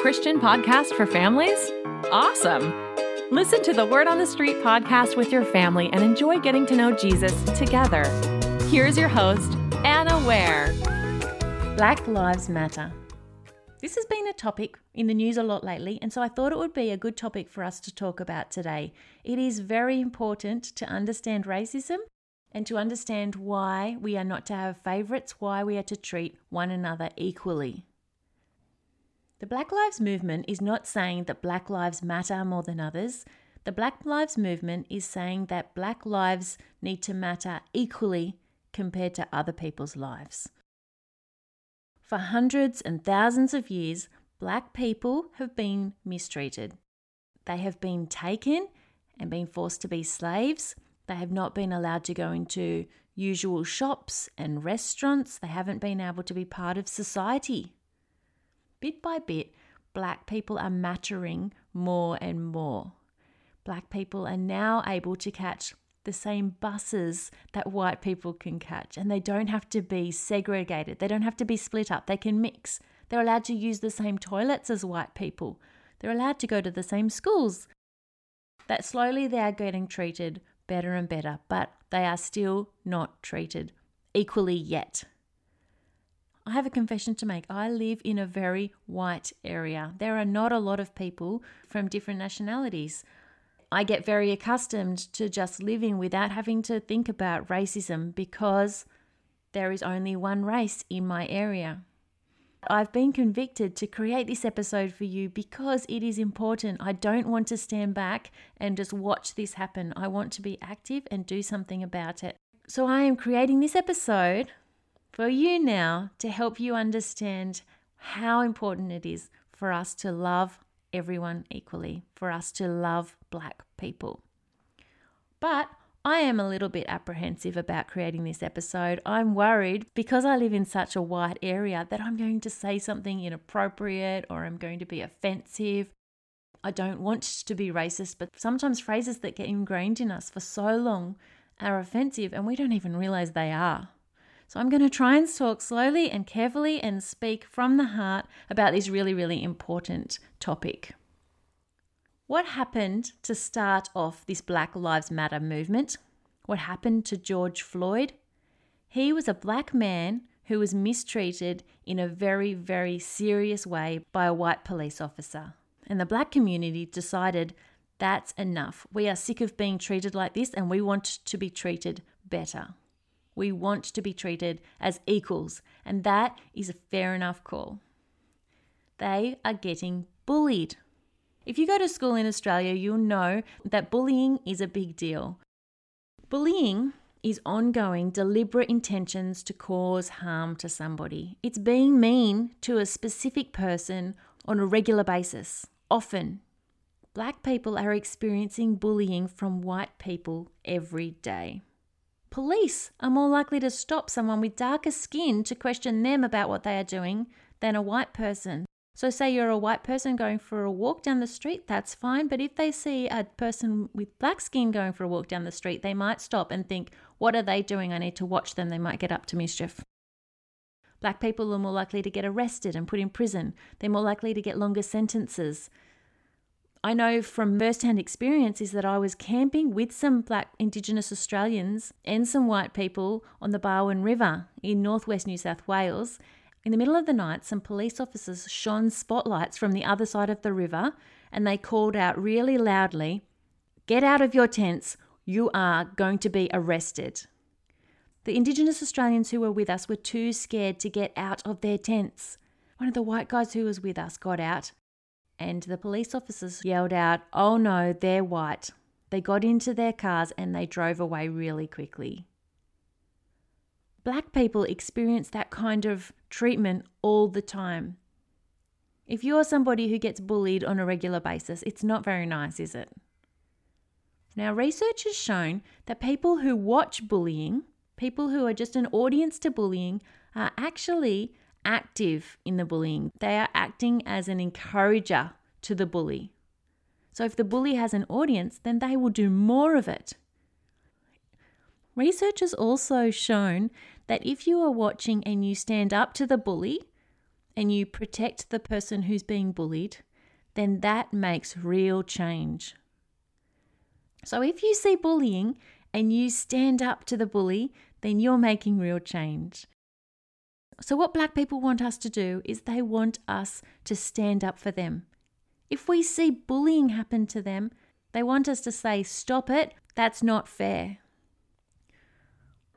Christian podcast for families? Awesome! Listen to the Word on the Street podcast with your family and enjoy getting to know Jesus together. Here's your host, Anna Ware. Black Lives Matter. This has been a topic in the news a lot lately, and so I thought it would be a good topic for us to talk about today. It is very important to understand racism and to understand why we are not to have favourites, why we are to treat one another equally. The Black Lives Movement is not saying that Black Lives matter more than others. The Black Lives Movement is saying that Black lives need to matter equally compared to other people's lives. For hundreds and thousands of years, Black people have been mistreated. They have been taken and been forced to be slaves. They have not been allowed to go into usual shops and restaurants. They haven't been able to be part of society. Bit by bit, black people are mattering more and more. Black people are now able to catch the same buses that white people can catch, and they don't have to be segregated. They don't have to be split up. They can mix. They're allowed to use the same toilets as white people. They're allowed to go to the same schools. That slowly they are getting treated better and better, but they are still not treated equally yet. I have a confession to make. I live in a very white area. There are not a lot of people from different nationalities. I get very accustomed to just living without having to think about racism because there is only one race in my area. I've been convicted to create this episode for you because it is important. I don't want to stand back and just watch this happen. I want to be active and do something about it. So I am creating this episode for you now to help you understand how important it is for us to love everyone equally, for us to love black people. But I am a little bit apprehensive about creating this episode. I'm worried because I live in such a white area that I'm going to say something inappropriate or I'm going to be offensive. I don't want to be racist, but sometimes phrases that get ingrained in us for so long are offensive and we don't even realize they are. So I'm going to try and talk slowly and carefully and speak from the heart about this really, really important topic. What happened to start off this Black Lives Matter movement? What happened to George Floyd? He was a black man who was mistreated in a very, very serious way by a white police officer. And the black community decided that's enough. We are sick of being treated like this and we want to be treated better. We want to be treated as equals, and that is a fair enough call. They are getting bullied. If you go to school in Australia, you'll know that bullying is a big deal. Bullying is ongoing, deliberate intentions to cause harm to somebody. It's being mean to a specific person on a regular basis, often. Black people are experiencing bullying from white people every day. Police are more likely to stop someone with darker skin to question them about what they are doing than a white person. So, say you're a white person going for a walk down the street, that's fine. But if they see a person with black skin going for a walk down the street, they might stop and think, What are they doing? I need to watch them. They might get up to mischief. Black people are more likely to get arrested and put in prison. They're more likely to get longer sentences. I know from first-hand experience is that I was camping with some black Indigenous Australians and some white people on the Barwon River in northwest New South Wales. In the middle of the night, some police officers shone spotlights from the other side of the river and they called out really loudly, Get out of your tents, you are going to be arrested. The Indigenous Australians who were with us were too scared to get out of their tents. One of the white guys who was with us got out and the police officers yelled out, Oh no, they're white. They got into their cars and they drove away really quickly. Black people experience that kind of treatment all the time. If you're somebody who gets bullied on a regular basis, it's not very nice, is it? Now, research has shown that people who watch bullying, people who are just an audience to bullying, are actually active in the bullying. They are acting as an encourager to the bully. So if the bully has an audience, then they will do more of it. Research has also shown that if you are watching and you stand up to the bully and you protect the person who's being bullied, then that makes real change. So if you see bullying and you stand up to the bully, then you're making real change. So, what black people want us to do is they want us to stand up for them. If we see bullying happen to them, they want us to say, Stop it, that's not fair.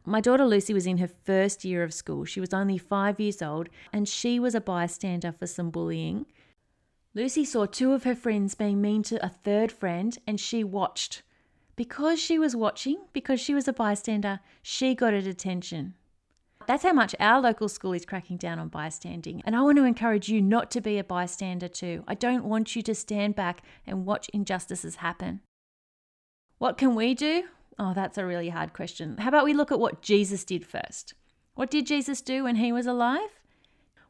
My daughter Lucy was in her first year of school. She was only five years old and she was a bystander for some bullying. Lucy saw two of her friends being mean to a third friend and she watched. Because she was watching, because she was a bystander, she got a detention. That's how much our local school is cracking down on bystanding. And I want to encourage you not to be a bystander too. I don't want you to stand back and watch injustices happen. What can we do? Oh, that's a really hard question. How about we look at what Jesus did first? What did Jesus do when he was alive?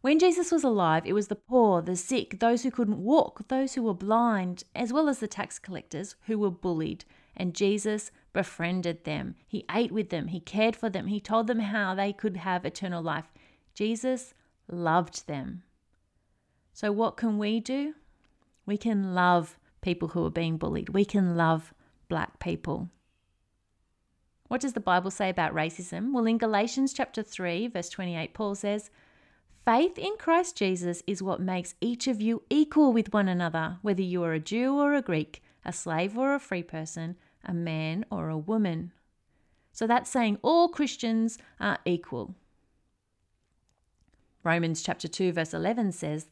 When Jesus was alive, it was the poor, the sick, those who couldn't walk, those who were blind, as well as the tax collectors who were bullied. And Jesus befriended them. He ate with them. He cared for them. He told them how they could have eternal life. Jesus loved them. So, what can we do? We can love people who are being bullied. We can love black people. What does the Bible say about racism? Well, in Galatians chapter 3, verse 28, Paul says, Faith in Christ Jesus is what makes each of you equal with one another, whether you are a Jew or a Greek, a slave or a free person, a man or a woman. So that's saying all Christians are equal. Romans chapter 2 verse 11 says,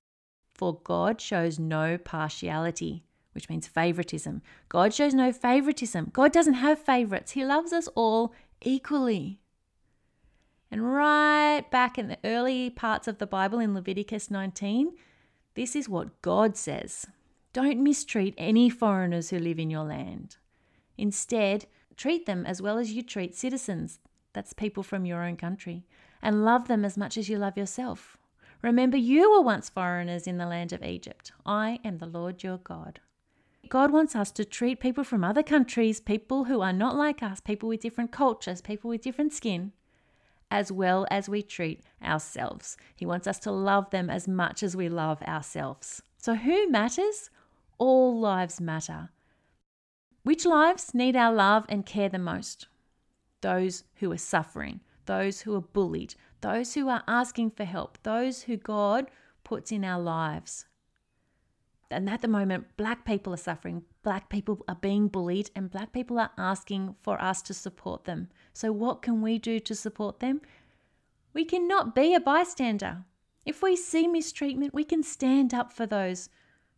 "For God shows no partiality." Which means favoritism. God shows no favoritism. God doesn't have favorites. He loves us all equally. And right back in the early parts of the Bible in Leviticus 19, this is what God says Don't mistreat any foreigners who live in your land. Instead, treat them as well as you treat citizens, that's people from your own country, and love them as much as you love yourself. Remember, you were once foreigners in the land of Egypt. I am the Lord your God. God wants us to treat people from other countries, people who are not like us, people with different cultures, people with different skin, as well as we treat ourselves. He wants us to love them as much as we love ourselves. So, who matters? All lives matter. Which lives need our love and care the most? Those who are suffering, those who are bullied, those who are asking for help, those who God puts in our lives. And at the moment, black people are suffering, black people are being bullied, and black people are asking for us to support them. So, what can we do to support them? We cannot be a bystander. If we see mistreatment, we can stand up for those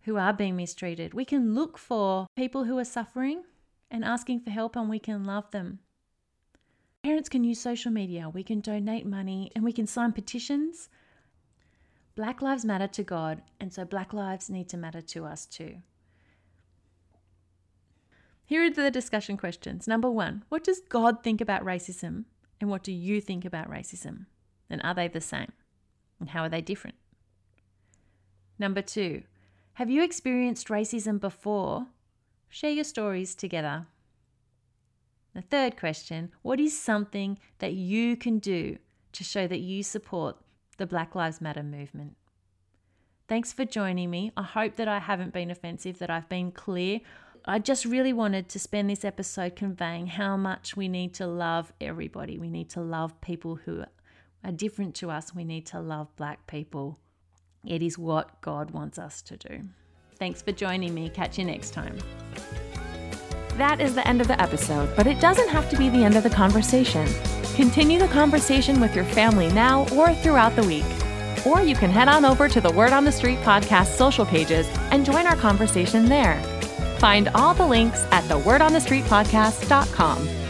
who are being mistreated. We can look for people who are suffering and asking for help, and we can love them. Parents can use social media, we can donate money, and we can sign petitions Black lives matter to God, and so black lives need to matter to us too. Here are the discussion questions. Number one, what does God think about racism, and what do you think about racism? And are they the same? And how are they different? Number two, have you experienced racism before? Share your stories together. The third question What is something that you can do to show that you support the Black Lives Matter movement. Thanks for joining me. I hope that I haven't been offensive, that I've been clear. I just really wanted to spend this episode conveying how much we need to love everybody. We need to love people who are different to us. We need to love black people. It is what God wants us to do. Thanks for joining me. Catch you next time. That is the end of the episode, but it doesn't have to be the end of the conversation. Continue the conversation with your family now or throughout the week. Or you can head on over to the Word on the Street podcast social pages and join our conversation there. Find all the links at thewordonthestreetpodcast.com.